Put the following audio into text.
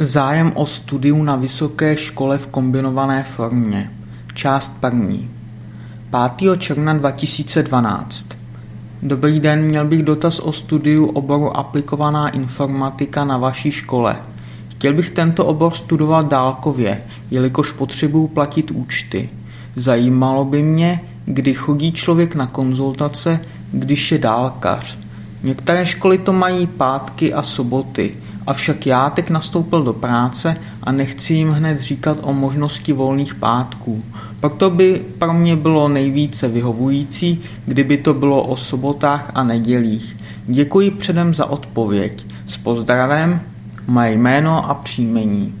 Zájem o studium na vysoké škole v kombinované formě. Část první. 5. června 2012. Dobrý den, měl bych dotaz o studiu oboru aplikovaná informatika na vaší škole. Chtěl bych tento obor studovat dálkově, jelikož potřebuju platit účty. Zajímalo by mě, kdy chodí člověk na konzultace, když je dálkař. Některé školy to mají pátky a soboty, avšak já teď nastoupil do práce a nechci jim hned říkat o možnosti volných pátků. Proto by pro mě bylo nejvíce vyhovující, kdyby to bylo o sobotách a nedělích. Děkuji předem za odpověď. S pozdravem, moje jméno a příjmení.